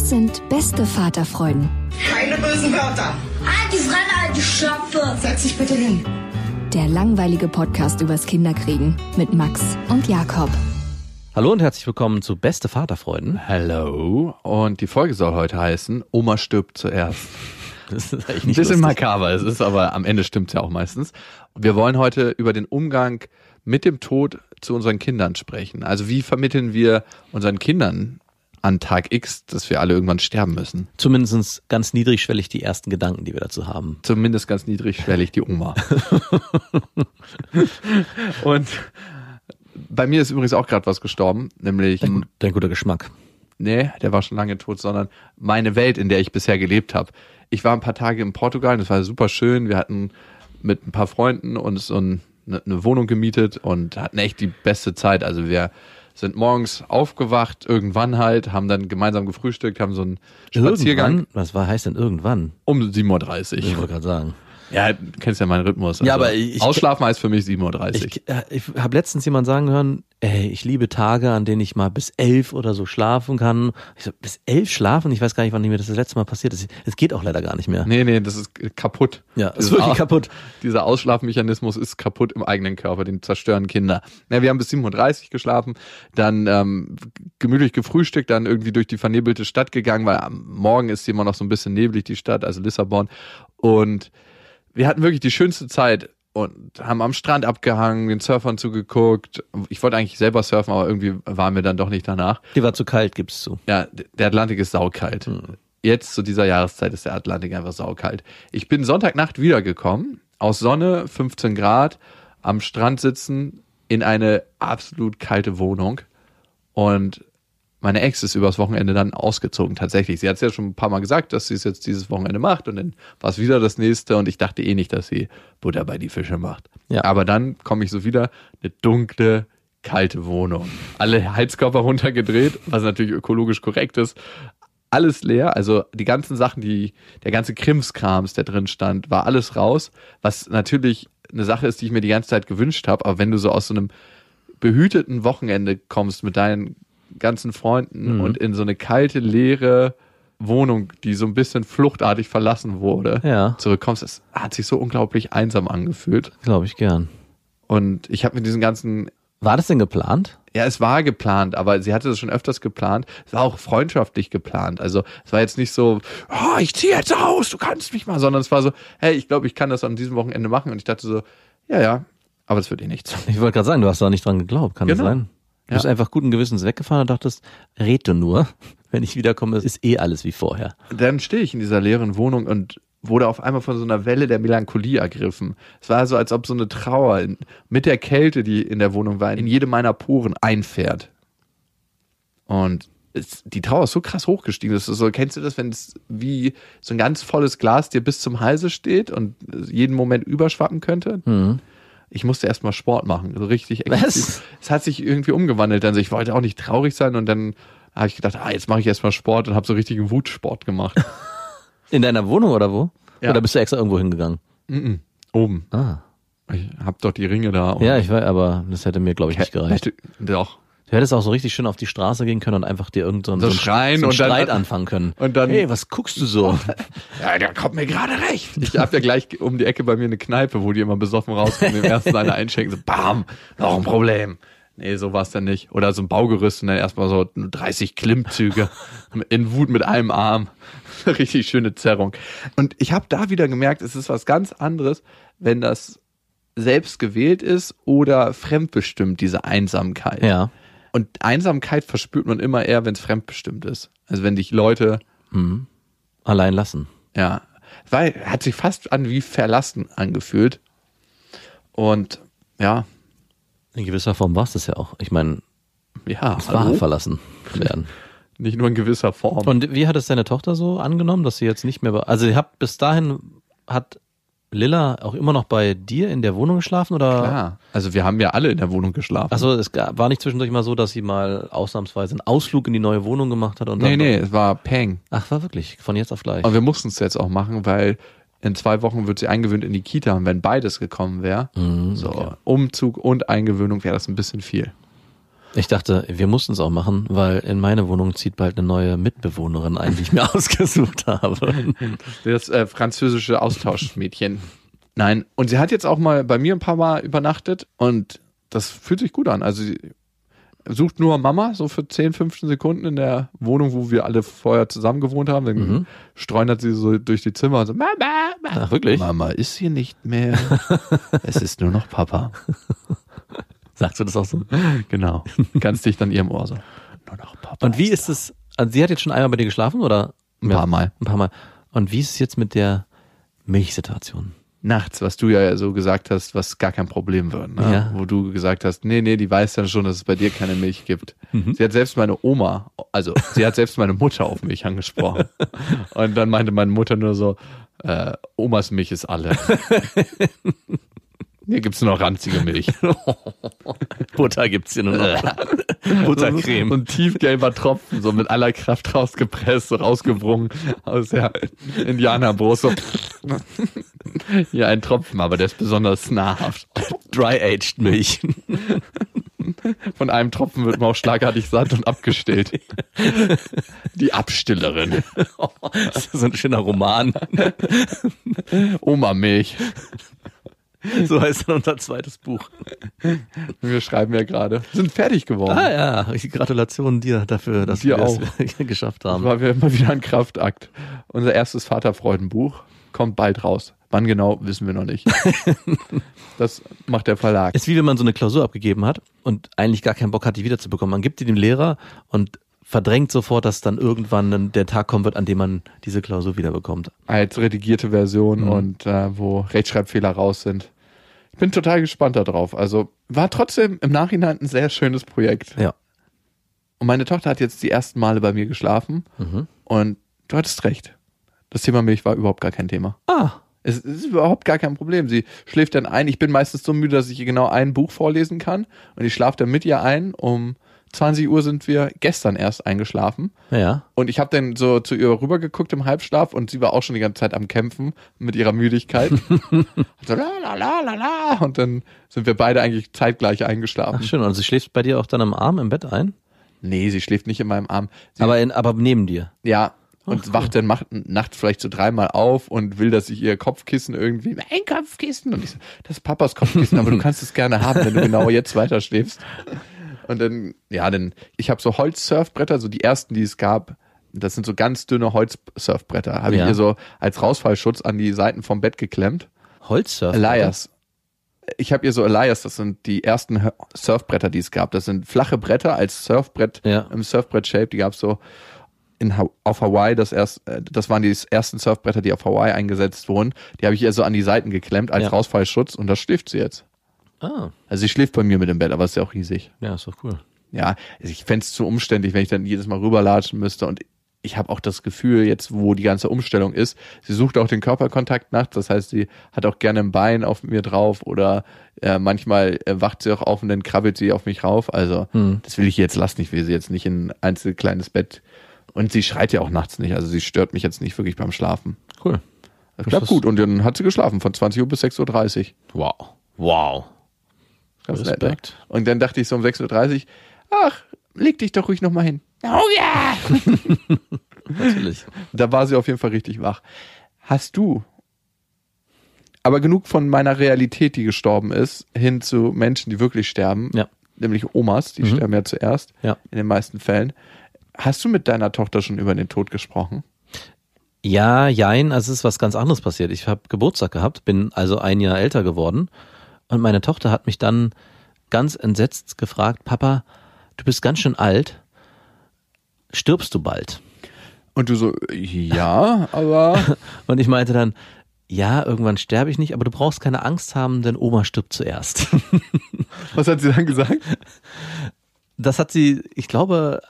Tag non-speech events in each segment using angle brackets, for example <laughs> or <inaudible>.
Das sind beste Vaterfreuden. Keine bösen Wörter. Die Fremde, alte Schöpfe! Setz dich bitte hin. Der langweilige Podcast übers Kinderkriegen mit Max und Jakob. Hallo und herzlich willkommen zu Beste Vaterfreuden. Hello. Und die Folge soll heute heißen, Oma stirbt zuerst. <laughs> Das ist eigentlich Ein nicht bisschen lustig. makaber, es ist aber am Ende stimmt's ja auch meistens. Wir wollen heute über den Umgang mit dem Tod zu unseren Kindern sprechen. Also wie vermitteln wir unseren Kindern an Tag X, dass wir alle irgendwann sterben müssen? Zumindest ganz niedrigschwellig die ersten Gedanken, die wir dazu haben. Zumindest ganz niedrigschwellig die Oma. <laughs> Und bei mir ist übrigens auch gerade was gestorben, nämlich Dein, dein guter Geschmack. Nee, der war schon lange tot, sondern meine Welt, in der ich bisher gelebt habe. Ich war ein paar Tage in Portugal und es war super schön. Wir hatten mit ein paar Freunden uns so ein, eine, eine Wohnung gemietet und hatten echt die beste Zeit. Also wir sind morgens aufgewacht, irgendwann halt, haben dann gemeinsam gefrühstückt, haben so einen Spaziergang Irgendwann, was war, heißt denn irgendwann? um 7.30 Ich Uhr. wollte gerade sagen. Ja, du kennst ja meinen Rhythmus. Ja, aber ich- Ausschlafen heißt für mich 7.30 Uhr. Ich, äh, ich habe letztens jemand sagen hören, ey, ich liebe Tage, an denen ich mal bis elf oder so schlafen kann. Ich so, bis elf schlafen? Ich weiß gar nicht, wann mir das das letzte Mal passiert ist. Es geht auch leider gar nicht mehr. Nee, nee, das ist kaputt. Ja, ist Dieses wirklich kaputt. Dieser Ausschlafmechanismus ist kaputt im eigenen Körper, den zerstören Kinder. Ja, wir haben bis 7.30 Uhr geschlafen, dann ähm, gemütlich gefrühstückt, dann irgendwie durch die vernebelte Stadt gegangen, weil am Morgen ist sie immer noch so ein bisschen neblig, die Stadt, also Lissabon. Und wir hatten wirklich die schönste Zeit und haben am Strand abgehangen, den Surfern zugeguckt. Ich wollte eigentlich selber surfen, aber irgendwie waren wir dann doch nicht danach. Die war zu kalt, gib's zu. Ja, der Atlantik ist saukalt. Jetzt zu dieser Jahreszeit ist der Atlantik einfach saukalt. Ich bin Sonntagnacht wiedergekommen, aus Sonne, 15 Grad, am Strand sitzen, in eine absolut kalte Wohnung. Und meine Ex ist übers Wochenende dann ausgezogen, tatsächlich. Sie hat es ja schon ein paar Mal gesagt, dass sie es jetzt dieses Wochenende macht und dann war es wieder das nächste und ich dachte eh nicht, dass sie Butter bei die Fische macht. Ja. Aber dann komme ich so wieder, eine dunkle, kalte Wohnung. Alle Heizkörper runtergedreht, was natürlich ökologisch korrekt ist. Alles leer, also die ganzen Sachen, die, der ganze Krimskrams, der drin stand, war alles raus, was natürlich eine Sache ist, die ich mir die ganze Zeit gewünscht habe, aber wenn du so aus so einem behüteten Wochenende kommst mit deinen ganzen Freunden Mhm. und in so eine kalte, leere Wohnung, die so ein bisschen fluchtartig verlassen wurde, Ja. zurückkommst, es hat sich so unglaublich einsam angefühlt. Glaube ich gern. Und ich habe mit diesen ganzen, War das denn geplant? ja, es war geplant, aber sie hatte das schon öfters geplant. Es war auch freundschaftlich geplant. Also es war jetzt nicht so, oh, ich ziehe jetzt aus, du kannst mich mal, sondern es war so, hey, ich glaube, ich kann das an diesem Wochenende machen. Und ich dachte so, ja, ja, aber es wird eh nichts. Ich wollte gerade sagen, du hast da nicht dran geglaubt. Kann Genau. das sein? Du bist einfach guten Gewissens weggefahren und dachtest, red du nur. <laughs> Wenn ich wiederkomme, ist eh alles wie vorher. dann stehe ich in dieser leeren Wohnung und wurde auf einmal von so einer Welle der Melancholie ergriffen. Es war so, als ob so eine Trauer in, mit der Kälte, die in der Wohnung war, in jede meiner Poren einfährt. Und es, die Trauer ist so krass hochgestiegen. Das ist so, kennst du das, wenn es wie so ein ganz volles Glas dir bis zum Halse steht und jeden Moment überschwappen könnte? Ich musste erstmal Sport machen, so richtig Was? exzessiv. Es hat sich irgendwie umgewandelt. Also ich wollte auch nicht traurig sein und dann habe ich gedacht, ah, jetzt mache ich erstmal Sport und habe so richtigen Wutsport gemacht. <laughs> In deiner Wohnung oder wo? Ja. Oder bist du extra irgendwo hingegangen? Mhm. Oben. Ah. Ich hab doch die Ringe da. Ja, ich weiß, aber das hätte mir, glaube ich, nicht gereicht. Hätte, doch. Du hättest auch so richtig schön auf die Straße gehen können und einfach dir irgendeinen so, So einen- schreien so und dann- Streit anfangen können. und dann- hey, was guckst du so? <laughs> Ja, der kommt mir gerade recht. Ich habe ja gleich um die Ecke bei mir eine Kneipe, wo die immer besoffen rauskommen, dem ersten einer einschenken, so bam, noch ein Problem. Nee, so war's dann nicht. Oder so ein Baugerüst und dann erstmal so 30 Klimmzüge <laughs> in Wut mit einem Arm. <laughs> Richtig schöne Zerrung. Und ich habe da wieder gemerkt, es ist was ganz anderes, wenn das selbst gewählt ist oder fremdbestimmt, diese Einsamkeit. ja. Und Einsamkeit verspürt man immer eher, wenn es fremdbestimmt ist. Also wenn dich Leute Allein lassen. ja, weil hat sich fast an wie verlassen angefühlt. Und ja, In gewisser Form war es das ja auch. Ich meine, ja, es war hallo? verlassen werden. <laughs> nicht nur in gewisser Form. Und wie hat es deine Tochter so angenommen, dass sie jetzt nicht mehr, bei- also ihr habt bis dahin, hat Lilla auch immer noch bei dir in der Wohnung geschlafen oder? Klar. Also wir haben ja alle in der Wohnung geschlafen. Also es gab, war nicht zwischendurch mal so, dass sie mal ausnahmsweise einen Ausflug in die neue Wohnung gemacht hat und nee, nee, es war Peng. Ach, war wirklich von jetzt auf gleich. Und wir mussten es jetzt auch machen, weil in zwei Wochen wird sie eingewöhnt in die Kita und wenn beides gekommen wäre, Mhm, so okay. Umzug und Eingewöhnung, wäre das ein bisschen viel. Ich dachte, wir mussten es auch machen, weil in meine Wohnung zieht bald eine neue Mitbewohnerin ein, die ich mir <laughs> ausgesucht habe. Das äh, französische Austauschmädchen. Nein, und sie hat jetzt auch mal bei mir ein paar Mal übernachtet und das fühlt sich gut an. Also sie sucht nur Mama, so für 10, 15 Sekunden in der Wohnung, wo wir alle vorher zusammen gewohnt haben. Dann Mhm. streunert sie so durch die Zimmer und so, Mama, Mama. Ach, wirklich? Mama ist hier nicht mehr. <laughs> es ist nur noch Papa. Sagst du das auch so? Genau. Ganz dicht an ihrem Ohr so. Nur noch Papa. Und wie ist es, also sie hat jetzt schon einmal bei dir geschlafen oder? Ein paar Mal. Ein paar Mal. Und wie ist es jetzt mit der Milchsituation? nachts, was du ja so gesagt hast, was gar kein Problem wird. Ne? Ja. Wo du gesagt hast, nee, nee, die weiß dann schon, dass es bei dir keine Milch gibt. Sie hat selbst meine Oma, also sie hat selbst meine Mutter auf Milch angesprochen. <laughs> Und dann meinte meine Mutter nur so, äh, Omas Milch ist alle. <laughs> Hier gibt's nur noch ranzige Milch. <laughs> Butter gibt's hier nur noch. <laughs> Buttercreme. Ein tiefgelber Tropfen, so mit aller Kraft rausgepresst, so rausgewrungen aus der Indianerbrust. So. <laughs> Hier ein Tropfen, aber der ist besonders nahrhaft. Dry-aged Milch. Von einem Tropfen wird man auch schlagartig satt und abgestillt. Die Abstillerin. Das ist so ein schöner Roman. Oma Milch. <laughs> So heißt dann unser zweites Buch. Wir schreiben ja gerade. Sind fertig geworden. Ah ja, Gratulation dir dafür, dass Dir wir auch. es <laughs> geschafft Das haben. war wieder mal wieder ein Kraftakt. Unser erstes Vaterfreudenbuch kommt bald raus. Wann genau, wissen wir noch nicht. <laughs> Das macht der Verlag. Ist wie wenn man so eine Klausur abgegeben hat und eigentlich gar keinen Bock hat, die wiederzubekommen. Man gibt die dem Lehrer und verdrängt sofort, dass dann irgendwann der Tag kommen wird, an dem man diese Klausur wiederbekommt. Als redigierte Version und äh, wo Rechtschreibfehler raus sind. Ich bin total gespannt darauf. Also war trotzdem im Nachhinein ein sehr schönes Projekt. Ja. Und meine Tochter hat jetzt die ersten Male bei mir geschlafen. Und du hattest recht. Das Thema Milch war überhaupt gar kein Thema. Ah, Es ist überhaupt gar kein Problem. Sie schläft dann ein. Ich bin meistens so müde, dass ich ihr genau ein Buch vorlesen kann. Und ich schlafe dann mit ihr ein. Um 20 Uhr sind wir gestern erst eingeschlafen. ja. Und ich habe dann so zu ihr rübergeguckt im Halbschlaf und sie war auch schon die ganze Zeit am Kämpfen mit ihrer Müdigkeit. <laughs> so la la la la la. Und dann sind wir beide eigentlich zeitgleich eingeschlafen. Ach schön. Und sie schläft bei dir auch dann am Arm im Bett ein? Nee, sie schläft nicht in meinem Arm. Sie, Aber, in, aber neben dir. ja. Und wacht dann macht, nachts vielleicht so dreimal auf und will, dass ich ihr Kopfkissen irgendwie, mein Kopfkissen. Und ich so, das ist Papas Kopfkissen, aber du kannst es gerne haben, wenn du genau jetzt weiter schläfst. <laughs> Und dann, ja, dann, ich habe so Holzsurfbretter, so die ersten, die es gab. Das sind so ganz dünne Holzsurfbretter. Habe Ja. ich ihr so als Rausfallschutz an die Seiten vom Bett geklemmt. Holzsurf. Elias. Ich habe ihr so Elias, das sind die ersten Surfbretter, die es gab. Das sind flache Bretter als Surfbrett Ja. im Surfbrett-Shape. Die gab es so in auf Hawaii. Das, erst, äh, das waren die ersten Surfbretter, die auf Hawaii eingesetzt wurden. Die habe ich ihr so an die Seiten geklemmt als Ja. Rausfallschutz und da schläft sie jetzt. Ah, Also sie schläft bei mir mit im Bett, aber ist ja auch riesig. ja, ist doch cool. Ja, also ich fänd's zu umständlich, wenn ich dann jedes Mal rüberlatschen müsste und ich habe auch das Gefühl, jetzt wo die ganze Umstellung ist, sie sucht auch den Körperkontakt nachts, das heißt, sie hat auch gerne ein Bein auf mir drauf oder äh, manchmal äh, wacht sie auch auf und dann krabbelt sie auf mich rauf. Also das will ich jetzt lassen, ich will sie jetzt nicht in ein einzelnes kleines Bett und sie schreit ja auch nachts nicht, also sie stört mich jetzt nicht wirklich beim Schlafen. Cool. Das klappt gut und dann hat sie geschlafen von 20 Uhr bis 6.30 Uhr. Wow. Wow. Ganz nett, ne? Respekt. Und dann dachte ich so um 6.30 Uhr, ach, leg dich doch ruhig nochmal hin. Oh ja! <laughs> Natürlich. Da war sie auf jeden Fall richtig wach. Hast du aber genug von meiner Realität, die gestorben ist, hin zu Menschen, die wirklich sterben, Ja. nämlich Omas, die sterben ja zuerst, Ja. in den meisten Fällen. Hast du mit deiner Tochter schon über den Tod gesprochen? Ja, jein, also es ist was ganz anderes passiert. Ich habe Geburtstag gehabt, bin also ein Jahr älter geworden und meine Tochter hat mich dann ganz entsetzt gefragt, Papa, du bist ganz schön alt, stirbst du bald? Und du so, ja, aber <laughs> Und ich meinte dann, ja, irgendwann sterbe ich nicht, aber du brauchst keine Angst haben, denn Oma stirbt zuerst. <laughs> was hat sie dann gesagt? Das hat sie, ich glaube,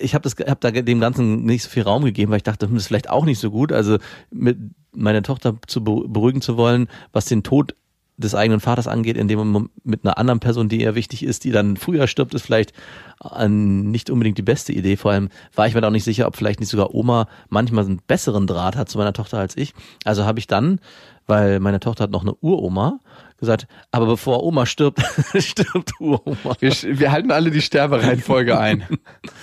ich habe das, hab da dem Ganzen nicht so viel Raum gegeben, weil ich dachte, hm, das ist vielleicht auch nicht so gut. Also mit meine Tochter zu beru- beruhigen zu wollen, was den Tod des eigenen Vaters angeht, indem man mit einer anderen Person, die ihr wichtig ist, die dann früher stirbt, ist vielleicht äh, nicht unbedingt die beste Idee. Vor allem war ich mir da auch nicht sicher, ob vielleicht nicht sogar Oma manchmal einen besseren Draht hat zu meiner Tochter als ich. Also habe ich dann, weil meine Tochter hat noch eine Uroma, gesagt, aber bevor Oma stirbt, <laughs> stirbt Uroma. Wir, wir halten alle die Sterbereihenfolge ein.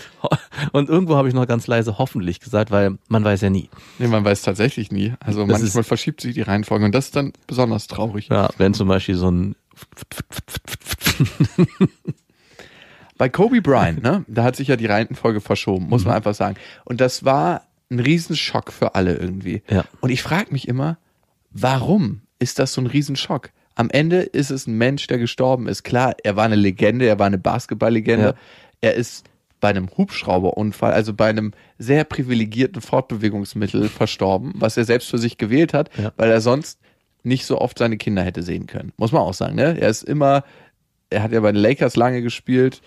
<laughs> Und irgendwo habe ich noch ganz leise hoffentlich gesagt, weil man weiß ja nie. Nee, man weiß tatsächlich nie. Also Das manchmal verschiebt sich die Reihenfolge und das ist dann besonders traurig. Ja, wenn zum Beispiel so ein <laughs> Bei Kobe Bryant, ne, da hat sich ja die Reihenfolge verschoben, muss Mhm. man einfach sagen. Und das war ein Riesenschock für alle irgendwie. Ja. Und ich frage mich immer, warum ist das so ein Riesenschock? Am Ende ist es ein Mensch, der gestorben ist. Klar, er war eine Legende, er war eine Basketballlegende. Ja. Er ist bei einem Hubschrauberunfall, also bei einem sehr privilegierten Fortbewegungsmittel verstorben, was er selbst für sich gewählt hat, Ja. weil er sonst nicht so oft seine Kinder hätte sehen können. Muss man auch sagen, ne? Er ist immer, er hat ja bei den Lakers lange gespielt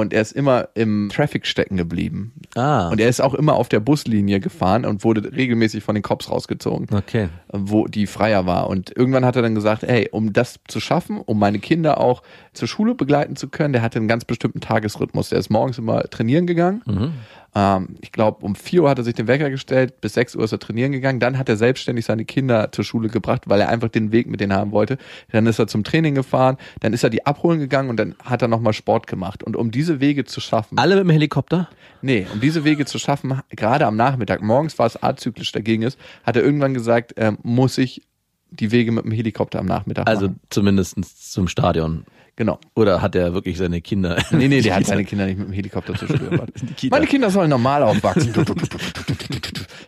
und er ist immer im Traffic stecken geblieben. Ah, Und er ist auch immer auf der Buslinie gefahren und wurde regelmäßig von den Cops rausgezogen, okay. wo die freier war. Und irgendwann hat er dann gesagt, hey, um das zu schaffen, um meine Kinder auch zur Schule begleiten zu können, der hatte einen ganz bestimmten Tagesrhythmus. Der ist morgens immer trainieren gegangen. Ähm, ich glaube, um 4 Uhr hat er sich den Wecker gestellt, bis 6 Uhr ist er trainieren gegangen. Dann hat er selbstständig seine Kinder zur Schule gebracht, weil er einfach den Weg mit denen haben wollte. Dann ist er zum Training gefahren, dann ist er die abholen gegangen und dann hat er nochmal Sport gemacht. Und um diese Wege zu schaffen, Alle mit dem Helikopter? Nee, um diese Wege zu schaffen, gerade am Nachmittag, morgens war es azyklisch dagegen ist, hat er irgendwann gesagt, ähm, muss ich die Wege mit dem Helikopter am Nachmittag Also machen. zumindest zum Stadion. Genau. Oder hat er wirklich seine Kinder? <laughs> Nee, nee, der hat <laughs> seine Kinder nicht mit dem Helikopter gebracht. Kita. Meine Kinder sollen normal aufwachsen. <laughs>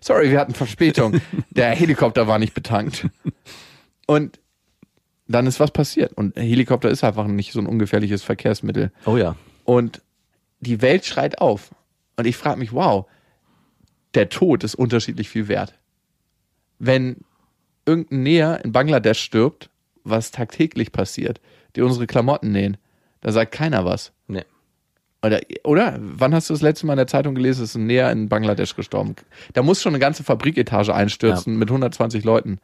Sorry, wir hatten Verspätung. Der Helikopter war nicht betankt. Und dann ist was passiert. Und ein Helikopter ist einfach nicht so ein ungefährliches Verkehrsmittel. Oh ja. Und die Welt schreit auf. Und ich frage mich, wow, der Tod ist unterschiedlich viel wert. Wenn irgendein Näher in Bangladesch stirbt, was tagtäglich passiert, die unsere Klamotten nähen, da sagt keiner was. Nee. Oder, oder? Wann hast du das letzte Mal in der Zeitung gelesen, ist ein Näher in Bangladesch gestorben? Da muss schon eine ganze Fabriketage einstürzen mit 120 Leuten.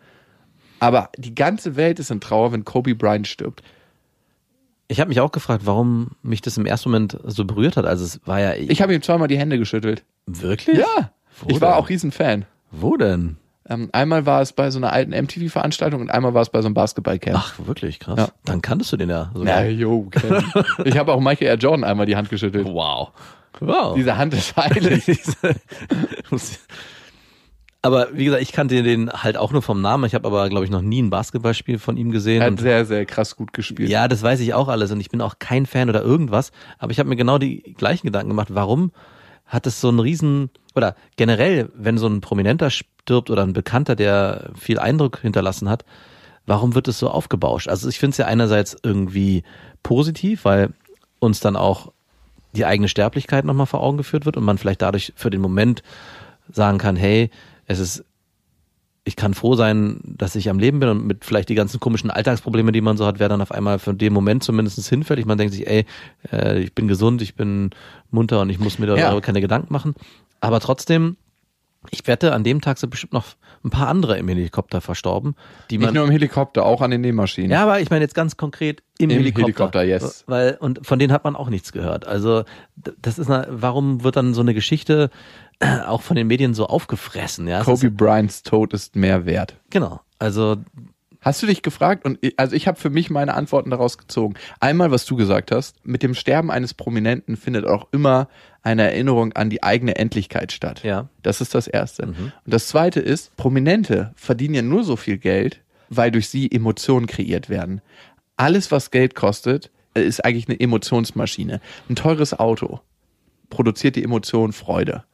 Aber die ganze Welt ist in Trauer, wenn Kobe Bryant stirbt. Ich habe mich auch gefragt, warum mich das im ersten Moment so berührt hat. Also es war ja Ich habe ihm zweimal die Hände geschüttelt. wirklich. Ja, Wo ich war denn? auch Riesenfan. Wo denn? Ähm, einmal war es bei so einer alten MTV-Veranstaltung und einmal war es bei so einem Basketballcamp. Ach, wirklich krass. Ja. Dann kanntest du den ja. Ja, sogar. jo, Ken. Ich habe auch Michael R. Jordan einmal die Hand geschüttelt. Wow. Wow. Diese Hand ist heilig. <laughs> aber wie gesagt, ich kannte den halt auch nur vom Namen. Ich habe aber, glaube ich, noch nie ein Basketballspiel von ihm gesehen. Er hat Und sehr, sehr krass gut gespielt. ja, das weiß ich auch alles und ich bin auch kein Fan oder irgendwas. Aber ich habe mir genau die gleichen Gedanken gemacht. Warum hat es so einen riesen oder generell, wenn so ein Prominenter stirbt oder ein Bekannter, der viel Eindruck hinterlassen hat, warum wird es so aufgebauscht? Also ich finde es ja einerseits irgendwie positiv, weil uns dann auch die eigene Sterblichkeit nochmal vor Augen geführt wird und man vielleicht dadurch für den Moment sagen kann, hey, es ist, ich kann froh sein, dass ich am Leben bin und mit vielleicht die ganzen komischen Alltagsprobleme, die man so hat, werden dann auf einmal für den Moment zumindest hinfällig. Man denkt sich, ey, äh, ich bin gesund, ich bin munter und ich muss mir Ja. darüber keine Gedanken machen. Aber trotzdem, ich wette, an dem Tag sind bestimmt noch ein paar andere im Helikopter verstorben, die Nicht man nur im Helikopter, auch an den Nähmaschinen. ja, aber ich meine jetzt ganz konkret im, Im Helikopter. Helikopter, yes. Weil, und von denen hat man auch nichts gehört. Also, das ist eine, warum wird dann so eine Geschichte äh, auch von den Medien so aufgefressen? Ja, Kobe Ist, Bryants Tod ist mehr wert. genau. Also, Hast du dich gefragt? Und ich, also ich habe für mich meine Antworten daraus gezogen. Einmal, was du gesagt hast, mit dem Sterben eines Prominenten findet auch immer eine Erinnerung an die eigene Endlichkeit statt. Ja. Das ist das Erste. Und das Zweite ist, Prominente verdienen ja nur so viel Geld, weil durch sie Emotionen kreiert werden. Alles, was Geld kostet, ist eigentlich eine Emotionsmaschine. Ein teures Auto produziert die Emotion Freude.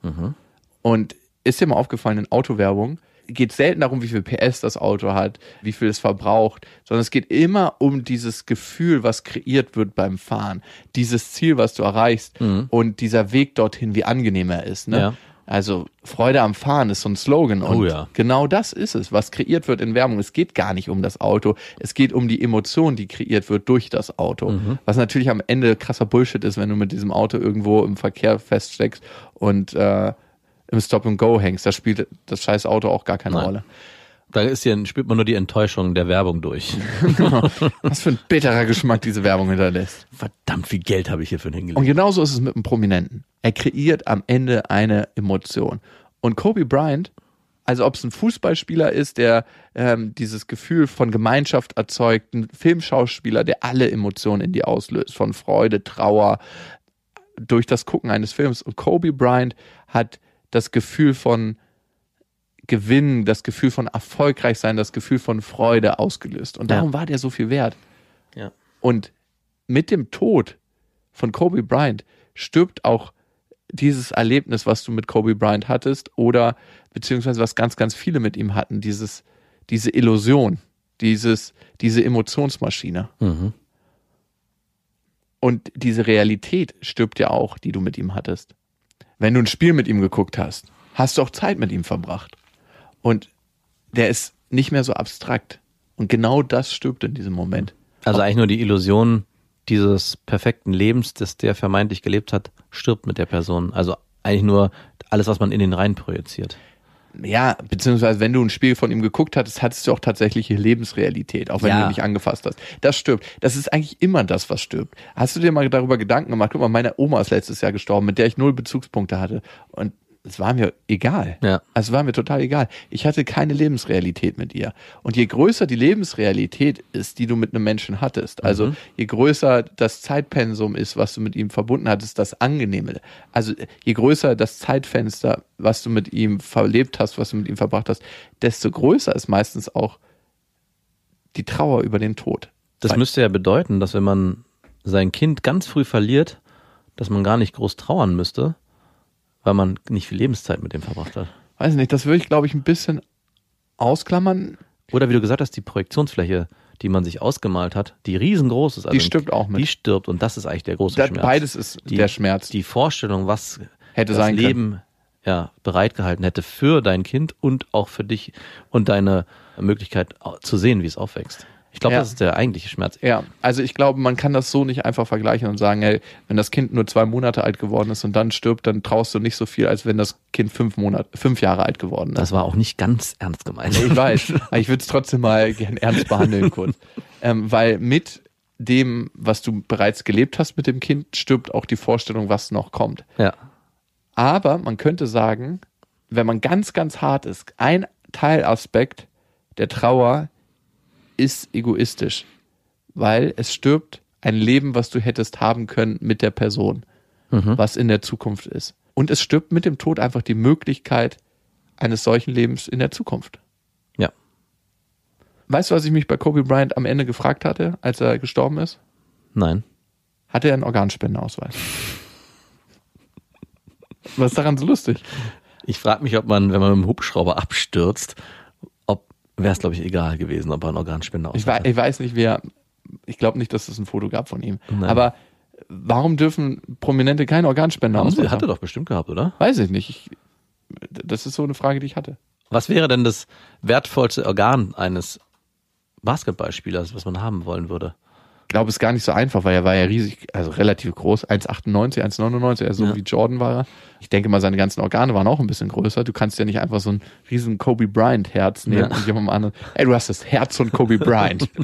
Und ist dir mal aufgefallen, in Autowerbung geht selten darum, wie viel PS das Auto hat, wie viel es verbraucht, sondern es geht immer um dieses Gefühl, was kreiert wird beim Fahren. Dieses Ziel, was du erreichst und dieser Weg dorthin, wie angenehm er ist. Ne? Ja. Also Freude am Fahren ist so ein Slogan. Und Oh ja. genau das ist es, was kreiert wird in Werbung. Es geht gar nicht um das Auto. Es geht um die Emotion, die kreiert wird durch das Auto. Was natürlich am Ende krasser Bullshit ist, wenn du mit diesem Auto irgendwo im Verkehr feststeckst und äh, im Stop and Go hängst. Da spielt das scheiß Auto auch gar keine Nein. Rolle. Da ist ja, spürt man nur die Enttäuschung der Werbung durch. <laughs> Was für ein bitterer Geschmack diese Werbung hinterlässt. Verdammt viel Geld habe ich hierfür Und hingelegt. genauso ist es mit einem Prominenten. Er kreiert am Ende eine Emotion. Und Kobe Bryant, also ob es ein Fußballspieler ist, der ähm, dieses Gefühl von Gemeinschaft erzeugt, ein Filmschauspieler, der alle Emotionen in dir auslöst, von Freude, Trauer, durch das Gucken eines Films. Und Kobe Bryant hat das Gefühl von Gewinn, das Gefühl von erfolgreich sein, das Gefühl von Freude ausgelöst. Und Ja. darum war der so viel wert. Ja. Und mit dem Tod von Kobe Bryant stirbt auch dieses Erlebnis, was du mit Kobe Bryant hattest, oder beziehungsweise was ganz, ganz viele mit ihm hatten, dieses, diese Illusion, dieses, diese Emotionsmaschine. Mhm. Und diese Realität stirbt ja auch, die du mit ihm hattest. Wenn du ein Spiel mit ihm geguckt hast, hast du auch Zeit mit ihm verbracht. Und der ist nicht mehr so abstrakt. Und genau das stirbt in diesem Moment. Also eigentlich nur die Illusion dieses perfekten Lebens, das der vermeintlich gelebt hat, stirbt mit der Person. Also eigentlich nur alles, was man in den rein projiziert. Ja, beziehungsweise wenn du ein Spiel von ihm geguckt hattest, hattest du auch tatsächliche Lebensrealität, auch wenn Ja. du nicht angefasst hast. Das stirbt. Das ist eigentlich immer das, was stirbt. Hast du dir mal darüber Gedanken gemacht? Guck mal, meine Oma ist letztes Jahr gestorben, mit der ich null Bezugspunkte hatte. Und es war mir egal. Ja. Also es war mir total egal. Ich hatte keine Lebensrealität mit ihr. Und je größer die Lebensrealität ist, die du mit einem Menschen hattest, also je größer das Zeitpensum ist, was du mit ihm verbunden hattest, das Angenehme, also je größer das Zeitfenster, was du mit ihm verlebt hast, was du mit ihm verbracht hast, desto größer ist meistens auch die Trauer über den Tod. Das Weil- müsste ja bedeuten, dass wenn man sein Kind ganz früh verliert, dass man gar nicht groß trauern müsste, weil man nicht viel Lebenszeit mit dem verbracht hat. Weiß nicht, das würde ich, glaube ich, ein bisschen ausklammern. Oder wie du gesagt hast, die Projektionsfläche, die man sich ausgemalt hat, die riesengroß ist. Also Die stirbt auch mit. Die stirbt und das ist eigentlich der große Das, Schmerz. beides ist die, der Schmerz. Die Vorstellung, was Hätte das können. Leben ja, bereitgehalten hätte für dein Kind und auch für dich und deine Möglichkeit zu sehen, wie es aufwächst. Ich glaube, Ja. das ist der eigentliche Schmerz. Ja, also ich glaube, man kann das so nicht einfach vergleichen und sagen, hey, wenn das Kind nur zwei Monate alt geworden ist und dann stirbt, dann traust du nicht so viel, als wenn das Kind fünf Monate, fünf Jahre alt geworden ist. Das war auch nicht ganz ernst gemeint. Ich weiß, <laughs> aber ich würde es trotzdem mal gern ernst behandeln kurz. <laughs> Ähm, weil mit dem, was du bereits gelebt hast mit dem Kind, stirbt auch die Vorstellung, was noch kommt. Ja. Aber man könnte sagen, wenn man ganz, ganz hart ist, ein Teilaspekt der Trauer ist egoistisch, weil es stirbt ein Leben, was du hättest haben können mit der Person, was in der Zukunft ist. Und es stirbt mit dem Tod einfach die Möglichkeit eines solchen Lebens in der Zukunft. Ja. Weißt du, was ich mich bei Kobe Bryant am Ende gefragt hatte, als er gestorben ist? Nein. Hatte er einen Organspendeausweis? Was ist daran so lustig? Ich frage mich, ob man, wenn man mit dem Hubschrauber abstürzt, wäre es, glaube ich, egal gewesen, ob er einen Organspender Ich, wei- ich weiß nicht, wer. Ich glaube nicht, dass es ein Foto gab von ihm. Nein. Aber warum dürfen Prominente keine Organspender Haben hat er doch bestimmt gehabt, oder? Weiß ich nicht. Ich, das ist so eine Frage, die ich hatte. Was wäre denn das wertvollste Organ eines Basketballspielers, was man haben wollen würde? Ich glaube, es ist gar nicht so einfach, weil er war ja riesig, also relativ groß, 1,98, 1,99, also so Ja. wie Jordan war er. Ich denke mal, seine ganzen Organe waren auch ein bisschen größer. Du kannst ja nicht einfach so ein riesen Kobe Bryant Herz nehmen Ja. und jemandem anderen, ey, du hast das Herz von Kobe Bryant. <laughs>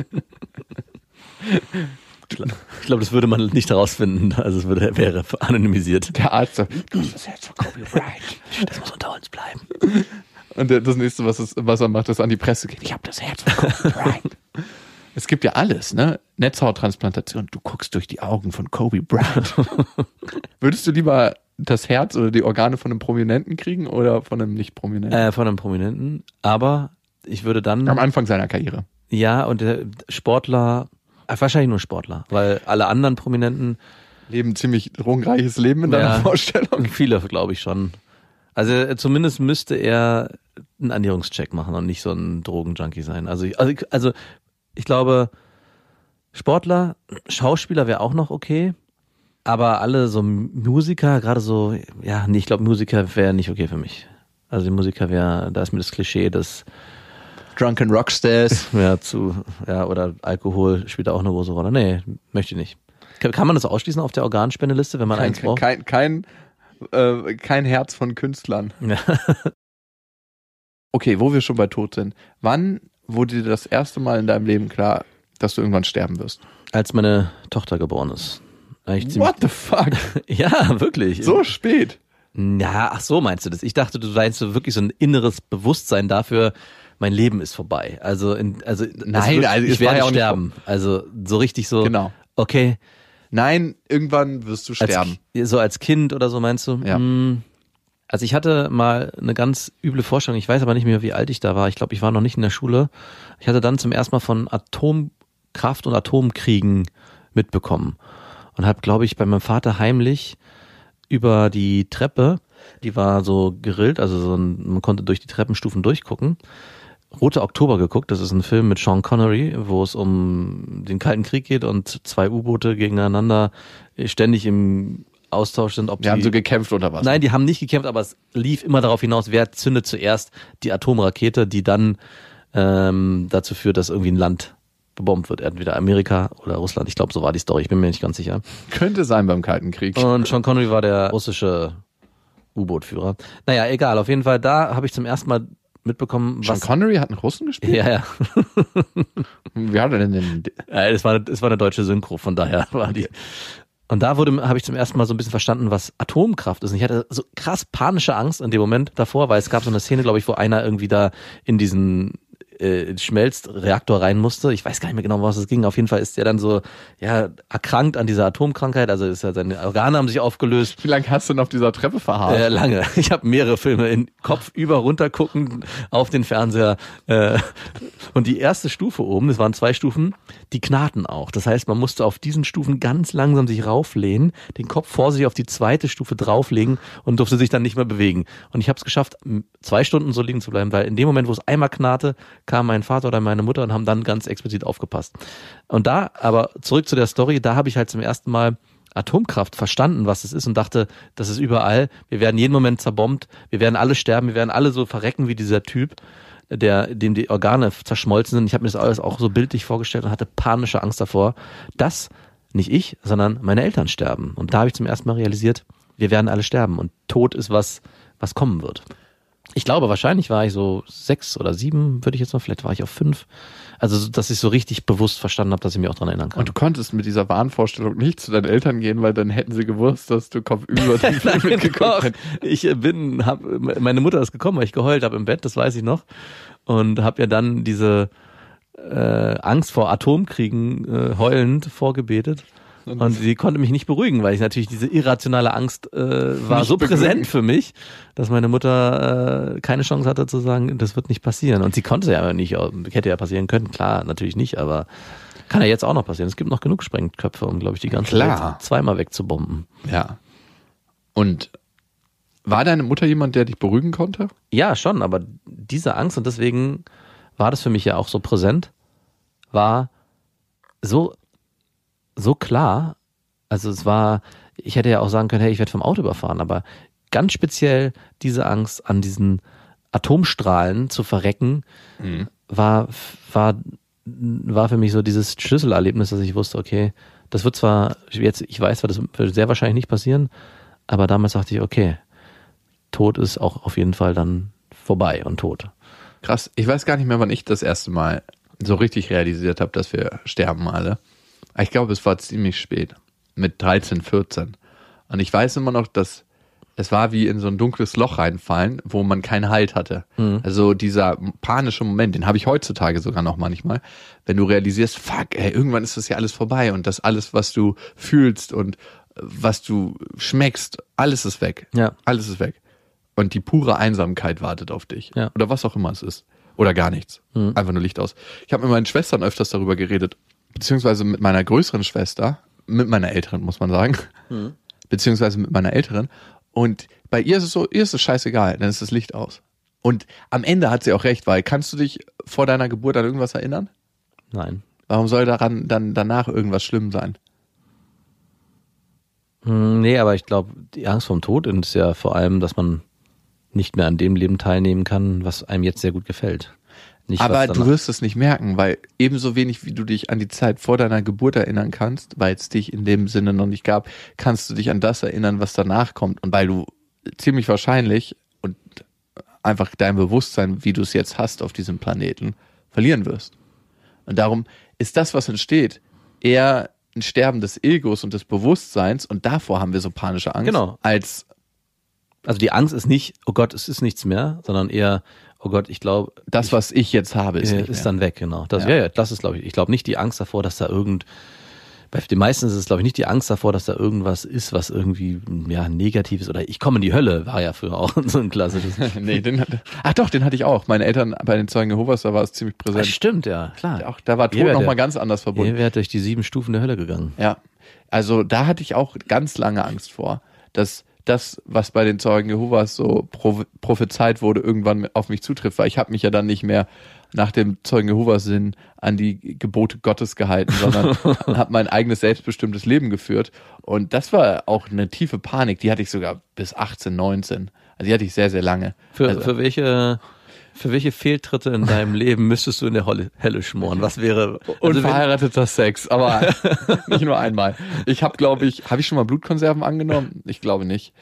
Ich glaube, das würde man nicht herausfinden. Also es würde, wäre anonymisiert. Der Arzt sagt, du hast das Herz von Kobe Bryant. Das muss unter uns bleiben. Und das nächste, was, es, was er macht, ist an die Presse gehen. Ich habe das Herz von Kobe Bryant. <laughs> Es gibt ja alles, ne? Netzhauttransplantation. Du guckst durch die Augen von Kobe Bryant. <laughs> Würdest du lieber das Herz oder die Organe von einem Prominenten kriegen oder von einem Nicht-Prominenten? Äh, von einem Prominenten. Aber ich würde dann. Am Anfang seiner Karriere. Ja, und der Sportler, äh, wahrscheinlich nur Sportler, weil alle anderen Prominenten, Leben ziemlich drogenreiches Leben in deiner Ja. Vorstellung. viele glaube ich schon. Also äh, zumindest müsste er einen Ernährungscheck machen und nicht so ein Drogenjunkie sein. Also also, ich- also ich glaube, Sportler, Schauspieler wäre auch noch okay. Aber alle so Musiker, gerade so, ja, nee, ich glaube, Musiker wäre nicht okay für mich. Also die Musiker wäre, da ist mir das Klischee, dass Drunken Rockstars. <laughs> ja zu, ja, oder Alkohol spielt da auch eine große Rolle. Nee, möchte ich nicht. Kann, kann man das ausschließen auf der Organspendeliste, wenn man Kein, eins braucht? kein, kein, äh, kein Herz von Künstlern. <laughs> Okay, wo wir schon bei Tod sind. Wann wurde dir das erste Mal in deinem Leben klar, dass du irgendwann sterben wirst? Als meine Tochter geboren ist. Ziemlich, What the fuck? <laughs> Ja, wirklich. So spät. Ja, ach so meinst du das? Ich dachte, du meinst so wirklich so ein inneres Bewusstsein dafür, mein Leben ist vorbei. Also, in, also Nein, wird, also ich werde ja sterben. Also so richtig so. Genau. Okay, Nein, irgendwann wirst du als, sterben. Ki- so als Kind oder so meinst du? Ja. Hm, Also ich hatte mal eine ganz üble Vorstellung. Ich weiß aber nicht mehr, wie alt ich da war. Ich glaube, ich war noch nicht in der Schule. Ich hatte dann zum ersten Mal von Atomkraft und Atomkriegen mitbekommen und habe, glaube ich, bei meinem Vater heimlich über die Treppe, die war so gerillt, also so ein, man konnte durch die Treppenstufen durchgucken. Rote Oktober geguckt, das ist ein Film mit Sean Connery, wo es um den Kalten Krieg geht und zwei U-Boote gegeneinander ständig im Austausch sind, ob Wir haben die, so gekämpft oder was? Nein, die haben nicht gekämpft, aber es lief immer darauf hinaus, wer zündet zuerst die Atomrakete, die dann ähm, dazu führt, dass irgendwie ein Land gebombt wird. Entweder Amerika oder Russland. Ich glaube, so war die Story. Ich bin mir nicht ganz sicher. Könnte sein beim Kalten Krieg. Und Sean Connery war der russische U-Boot-Führer. Naja, egal. Auf jeden Fall, da habe ich zum ersten Mal mitbekommen, Sean was... Connery hat einen Russen gespielt? Ja, ja. Wie hat er denn den? <laughs> Ja, Es war, es war eine deutsche Synchro, von daher war die. Und da wurde, habe ich zum ersten Mal so ein bisschen verstanden, was Atomkraft ist. Und ich hatte so krass panische Angst in dem Moment davor, weil es gab so eine Szene, glaube ich, wo einer irgendwie da in diesen äh, Schmelzreaktor rein musste. Ich weiß gar nicht mehr genau, was es ging. Auf jeden Fall ist der dann so, ja, erkrankt an dieser Atomkrankheit. Also ist ja seine Organe haben sich aufgelöst. Wie lange hast du denn auf dieser Treppe verharrt? Äh, lange. <laughs> Ich habe mehrere Filme in Kopf über runter gucken auf den Fernseher. Äh, und die erste Stufe oben, das waren zwei Stufen, die knarrten auch. Das heißt, man musste auf diesen Stufen ganz langsam sich rauflehnen, den Kopf vor sich auf die zweite Stufe drauflegen und durfte sich dann nicht mehr bewegen. Und ich habe es geschafft, zwei Stunden so liegen zu bleiben, weil in dem Moment, wo es einmal knarrte, kam mein Vater oder meine Mutter und haben dann ganz explizit aufgepasst. Und da, aber zurück zu der Story, da habe ich halt zum ersten Mal Atomkraft verstanden, was es ist und dachte, das ist überall. Wir werden jeden Moment zerbombt, wir werden alle sterben, wir werden alle so verrecken wie dieser Typ, der, dem die Organe zerschmolzen sind. Ich habe mir das alles auch so bildlich vorgestellt und hatte panische Angst davor, dass nicht ich, sondern meine Eltern sterben. Und da habe ich zum ersten Mal realisiert, wir werden alle sterben und Tod ist was, was kommen wird. Ich glaube, wahrscheinlich war ich so sechs oder sieben, würde ich jetzt noch, vielleicht war ich auf fünf. Also, so, dass ich so richtig bewusst verstanden habe, dass ich mich auch dran erinnern kann. Und du konntest mit dieser Wahnvorstellung nicht zu deinen Eltern gehen, weil dann hätten sie gewusst, dass du kopfüber den <laughs> Film mitgeguckt hast. ich äh, bin, hab, meine Mutter ist gekommen, weil ich geheult habe im Bett, das weiß ich noch. Und habe ja dann diese äh, Angst vor Atomkriegen äh, heulend vorgebetet. Und sie konnte mich nicht beruhigen, weil ich natürlich diese irrationale Angst äh, war Nicht so beruhigen. präsent für mich, dass meine Mutter äh, keine Chance hatte zu sagen, das wird nicht passieren. Und sie konnte ja nicht, hätte ja passieren können, klar, natürlich nicht, aber kann ja jetzt auch noch passieren. Es gibt noch genug Sprengköpfe, um, glaube ich, die ganze Klar. Welt zweimal wegzubomben. Ja. Und war deine Mutter jemand, der dich beruhigen konnte? Ja, schon, aber diese Angst, und deswegen war das für mich ja auch so präsent, war so, so klar. Also es war, ich hätte ja auch sagen können, hey, ich werde vom Auto überfahren, aber ganz speziell diese Angst an diesen Atomstrahlen zu verrecken, war, war, war für mich so dieses Schlüsselerlebnis, dass ich wusste, okay, das wird zwar jetzt, ich weiß zwar, das wird sehr wahrscheinlich nicht passieren, aber damals dachte ich, okay, Tod ist auch auf jeden Fall dann vorbei und tot. Krass. Ich weiß gar nicht mehr, wann ich das erste Mal so richtig realisiert habe, dass wir sterben alle. Ich glaube, es war ziemlich spät. Mit 13, 14. Und ich weiß immer noch, dass es war wie in so ein dunkles Loch reinfallen, wo man keinen Halt hatte. Also dieser panische Moment, den habe ich heutzutage sogar noch manchmal, wenn du realisierst, fuck, ey, irgendwann ist das ja alles vorbei und das alles, was du fühlst und äh, was du schmeckst, alles ist weg. Ja. Alles ist weg. Und die pure Einsamkeit wartet auf dich. Ja. Oder was auch immer es ist. Oder gar nichts. Einfach nur Licht aus. Ich habe mit meinen Schwestern öfters darüber geredet, beziehungsweise mit meiner größeren Schwester, mit meiner älteren, muss man sagen, beziehungsweise mit meiner älteren. Und bei ihr ist es so, ihr ist es scheißegal, dann ist das Licht aus. Und am Ende hat sie auch recht, weil kannst du dich vor deiner Geburt an irgendwas erinnern? Nein. Warum soll daran dann danach irgendwas schlimm sein? Hm, Nee, aber ich glaube, die Angst vom Tod ist ja vor allem, dass man nicht mehr an dem Leben teilnehmen kann, was einem jetzt sehr gut gefällt. Nicht, Aber du wirst es nicht merken, weil ebenso wenig wie du dich an die Zeit vor deiner Geburt erinnern kannst, weil es dich in dem Sinne noch nicht gab, kannst du dich an das erinnern, was danach kommt. Und weil du ziemlich wahrscheinlich und einfach dein Bewusstsein, wie du es jetzt hast auf diesem Planeten, verlieren wirst. Und darum ist das, was entsteht, eher ein Sterben des Egos und des Bewusstseins und davor haben wir so panische Angst, Genau. als Also die Angst ist nicht, oh Gott, es ist nichts mehr, sondern eher, oh Gott, ich glaube, das, was ich jetzt habe, ist, ist, dann weg, genau. Das, Ja. ja. Ja, das ist, glaube ich, ich glaube nicht die Angst davor, dass da irgend, bei den meisten ist es, glaube ich, nicht die Angst davor, dass da irgendwas ist, was irgendwie, ja, negativ ist oder ich komme in die Hölle, war ja früher auch <laughs> so ein klassisches. <laughs> nee, den hatte, ach doch, den hatte ich auch. Meine Eltern bei den Zeugen Jehovas, da war es ziemlich Das präsent. stimmt, ja, klar. Auch da war Tod nochmal ganz anders verbunden. Ihr wärt durch die sieben Stufen der Hölle gegangen. Ja, also da hatte ich auch ganz lange Angst vor, dass das, was bei den Zeugen Jehovas so pro prophezeit wurde, irgendwann auf mich zutrifft, weil ich habe mich ja dann nicht mehr nach dem Zeugen Jehovas Sinn an die Gebote Gottes gehalten, sondern <laughs> habe mein eigenes selbstbestimmtes Leben geführt und das war auch eine tiefe Panik, die hatte ich sogar bis 18, 19. Also die hatte ich sehr, sehr lange. Für, also, für welche für welche Fehltritte in deinem Leben müsstest du in der Holle, Helle schmoren? Was wäre also wenn- Unverheirateter Sex, aber <laughs> nicht nur einmal. Ich habe, glaube ich, habe ich schon mal Blutkonserven angenommen? Ich glaube nicht.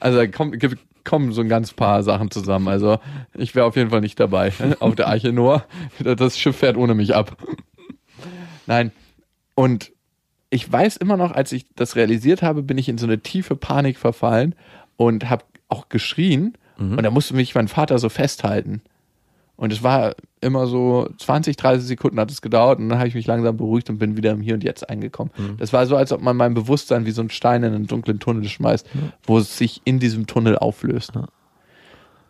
Also gibt- kommen so ein ganz paar Sachen zusammen. Also ich wäre auf jeden Fall nicht dabei <laughs> auf der Arche Noah. Das Schiff fährt ohne mich ab. Nein. Und ich weiß immer noch, als ich das realisiert habe, bin ich in so eine tiefe Panik verfallen und habe auch geschrien. Und da musste mich mein Vater so festhalten. Und es war immer so 20, 30 Sekunden hat es gedauert und dann habe ich mich langsam beruhigt und bin wieder im Hier und Jetzt angekommen. Das war so, als ob man mein Bewusstsein wie so ein Stein in einen dunklen Tunnel schmeißt, wo es sich in diesem Tunnel auflöst.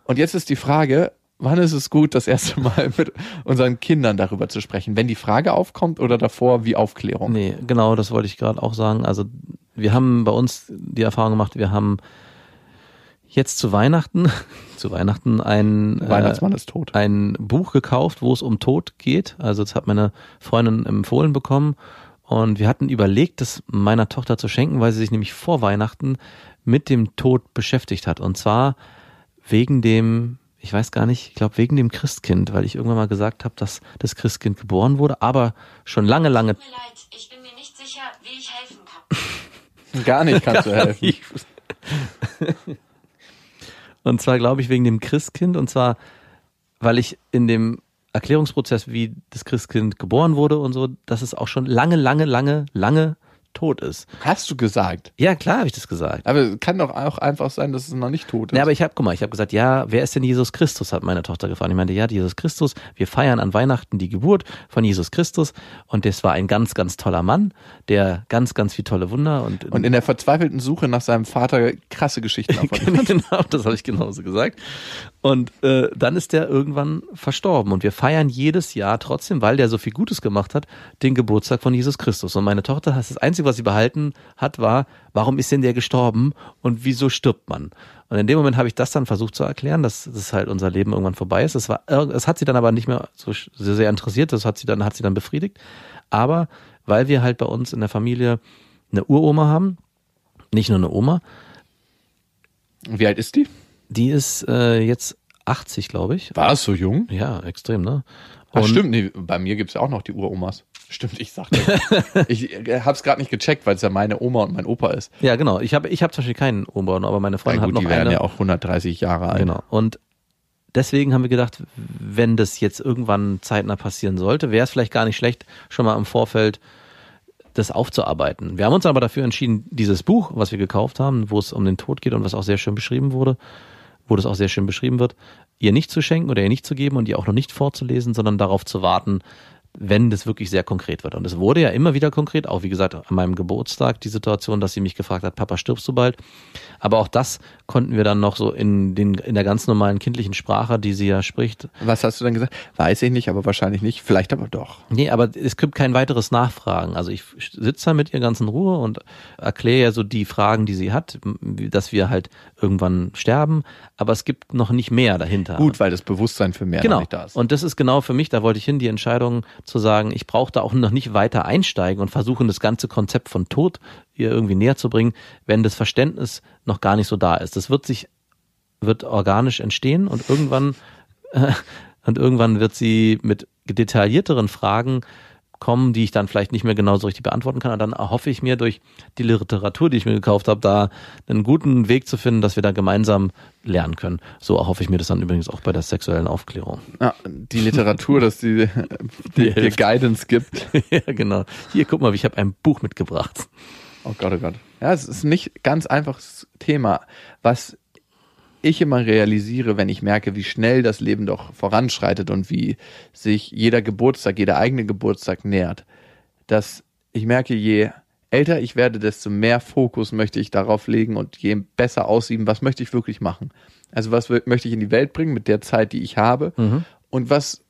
Und jetzt ist die Frage, wann ist es gut, das erste Mal <laughs> mit unseren Kindern darüber zu sprechen? Wenn die Frage aufkommt oder davor wie Aufklärung? Nee, genau, das wollte ich gerade auch sagen. Also wir haben bei uns die Erfahrung gemacht, wir haben jetzt zu Weihnachten, <laughs> zu Weihnachten ein, Weihnachtsmann ist tot. ein Buch gekauft, wo es um Tod geht. Also das hat meine Freundin empfohlen bekommen. Und wir hatten überlegt, das meiner Tochter zu schenken, weil sie sich nämlich vor Weihnachten mit dem Tod beschäftigt hat. Und zwar wegen dem, ich weiß gar nicht, ich glaube wegen dem Christkind, weil ich irgendwann mal gesagt habe, dass das Christkind geboren wurde, aber schon lange, lange Tut mir leid, ich bin mir nicht sicher, wie ich helfen kann. Gar nicht kannst <laughs> du helfen. Und zwar glaube ich wegen dem Christkind und zwar, weil ich in dem Erklärungsprozess, wie das Christkind geboren wurde und so, dass es auch schon lange, lange, lange, lange tot ist. Hast du gesagt. Ja, klar habe ich das gesagt. Aber es kann doch auch einfach sein, dass es noch nicht tot ist. Ja, aber ich habe, guck mal, ich habe gesagt, ja, wer ist denn Jesus Christus, hat meine Tochter gefragt. Ich meinte, ja, Jesus Christus, wir feiern an Weihnachten die Geburt von Jesus Christus und das war ein ganz, ganz toller Mann, der ganz, ganz viel tolle Wunder und, und in der verzweifelten Suche nach seinem Vater krasse Geschichten <laughs> davon. genau, das habe ich genauso gesagt. Und äh, dann ist der irgendwann verstorben. Und wir feiern jedes Jahr trotzdem, weil der so viel Gutes gemacht hat, den Geburtstag von Jesus Christus. Und meine Tochter, das Einzige, was sie behalten hat, war, warum ist denn der gestorben und wieso stirbt man? Und in dem Moment habe ich das dann versucht zu erklären, dass das halt unser Leben irgendwann vorbei ist. Es war, es hat sie dann aber nicht mehr so sehr, sehr interessiert. Das hat sie dann, hat sie dann befriedigt. Aber weil wir halt bei uns in der Familie eine Uroma haben, nicht nur eine Oma, Wie alt ist die? Die ist äh, jetzt 80, glaube ich. War es so jung? Ja, extrem, ne? Ach, Und- stimmt, nee, bei mir gibt's ja auch noch die Uromas. Stimmt, ich sagte. <laughs> ich äh, hab's gerade nicht gecheckt, weil es ja meine Oma und mein Opa ist. Ja, genau. Ich habe ich hab zum Beispiel keinen Oma, aber meine Ja, Freundin gut, hat noch die werden eine. ja auch 130 Jahre alt. Genau. Und deswegen haben wir gedacht, wenn das jetzt irgendwann zeitnah passieren sollte, wäre es vielleicht gar nicht schlecht, schon mal im Vorfeld das aufzuarbeiten. Wir haben uns aber dafür entschieden, dieses Buch, was wir gekauft haben, wo es um den Tod geht und was auch sehr schön beschrieben wurde, wo das auch sehr schön beschrieben wird, ihr nicht zu schenken oder ihr nicht zu geben und ihr auch noch nicht vorzulesen, sondern darauf zu warten, wenn das wirklich sehr konkret wird. Und es wurde ja immer wieder konkret, auch wie gesagt an meinem Geburtstag, die Situation, dass sie mich gefragt hat, Papa, stirbst du bald? Aber auch das konnten wir dann noch so in, den, in der ganz normalen kindlichen Sprache, die sie ja spricht. Was hast du dann gesagt? Weiß ich nicht, aber wahrscheinlich nicht. Vielleicht aber doch. Nee, aber es gibt kein weiteres Nachfragen. Also ich sitze da mit ihr ganz in Ruhe und erkläre ja so die Fragen, die sie hat, dass wir halt irgendwann sterben, aber es gibt noch nicht mehr dahinter. Gut, weil das Bewusstsein für mehr noch Genau. nicht da ist. Und das ist genau für mich, da wollte ich hin, die Entscheidung zu sagen, ich brauche da auch noch nicht weiter einsteigen und versuchen, das ganze Konzept von Tod ihr irgendwie näher zu bringen, wenn das Verständnis noch gar nicht so da ist. Das wird sich, wird organisch entstehen und irgendwann, äh, <laughs> und irgendwann wird sie mit detaillierteren Fragen kommen, die ich dann vielleicht nicht mehr genau so richtig beantworten kann. Und dann erhoffe ich mir durch die Literatur, die ich mir gekauft habe, da einen guten Weg zu finden, dass wir da gemeinsam lernen können. So erhoffe ich mir das dann übrigens auch bei der sexuellen Aufklärung. Ja, die Literatur, dass die, <laughs> die hilft. Guidance gibt. <laughs> ja, genau. Hier, guck mal, ich habe ein Buch mitgebracht. Oh Gott, oh Gott. Ja, es ist nicht ganz einfaches Thema. Was ich immer realisiere, wenn ich merke, wie schnell das Leben doch voranschreitet und wie sich jeder Geburtstag, jeder eigene Geburtstag nähert, dass ich merke, je älter ich werde, desto mehr Fokus möchte ich darauf legen und je besser aussieben, was möchte ich wirklich machen. Also was möchte ich in die Welt bringen mit der Zeit, die ich habe? Und was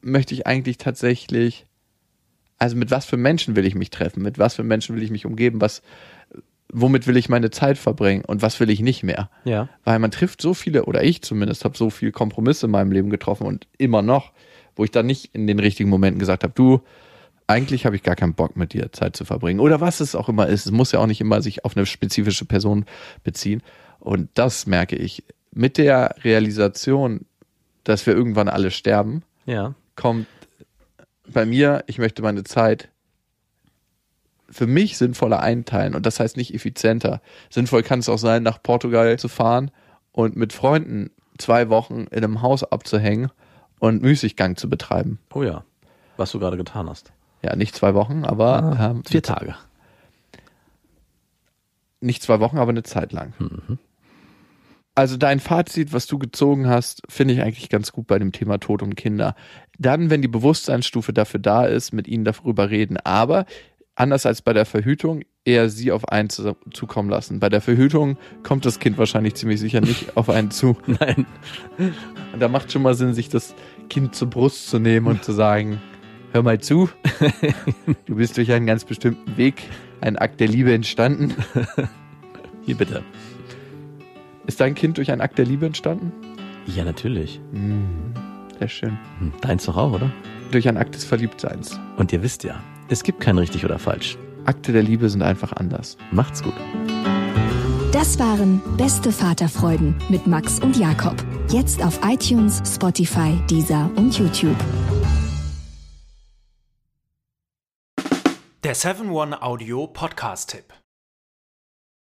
möchte ich eigentlich tatsächlich, also mit was für Menschen will ich mich treffen, mit was für Menschen will ich mich umgeben, was, womit will ich meine Zeit verbringen und was will ich nicht mehr. Ja. Weil man trifft so viele, oder ich zumindest, habe so viele Kompromisse in meinem Leben getroffen und immer noch, wo ich dann nicht in den richtigen Momenten gesagt habe, du, eigentlich habe ich gar keinen Bock mit dir Zeit zu verbringen. Oder was es auch immer ist. Es muss ja auch nicht immer sich auf eine spezifische Person beziehen. Und das merke ich. Mit der Realisation, dass wir irgendwann alle sterben, Ja. kommt bei mir, ich möchte meine Zeit für mich sinnvoller einteilen und das heißt nicht effizienter. Sinnvoll kann es auch sein, nach Portugal zu fahren und mit Freunden zwei Wochen in einem Haus abzuhängen und Müßiggang zu betreiben. Oh ja. Was du gerade getan hast. Ja, nicht zwei Wochen, aber ähm, Vier Tage. nicht zwei Wochen, aber eine Zeit lang. Also dein Fazit, was du gezogen hast, finde ich eigentlich ganz gut bei dem Thema Tod und Kinder. Dann, wenn die Bewusstseinsstufe dafür da ist, mit ihnen darüber reden. Aber anders als bei der Verhütung, eher sie auf einen zu, zukommen lassen. Bei der Verhütung kommt das Kind wahrscheinlich ziemlich sicher nicht auf einen zu. <laughs> Nein. Und da macht schon mal Sinn, sich das Kind zur Brust zu nehmen und zu sagen, hör mal zu, <laughs> du bist durch einen ganz bestimmten Weg, ein Akt der Liebe entstanden. <laughs> Hier bitte. Ist dein Kind durch einen Akt der Liebe entstanden? Ja, natürlich. Sehr schön. Hm, Deins doch auch, oder? Durch einen Akt des Verliebtseins. Und ihr wisst ja, es gibt kein richtig oder falsch. Akte der Liebe sind einfach anders. Macht's gut. Das waren Beste Vaterfreuden mit Max und Jakob. Jetzt auf iTunes, Spotify, Deezer und YouTube. Der 7-One-Audio-Podcast-Tipp.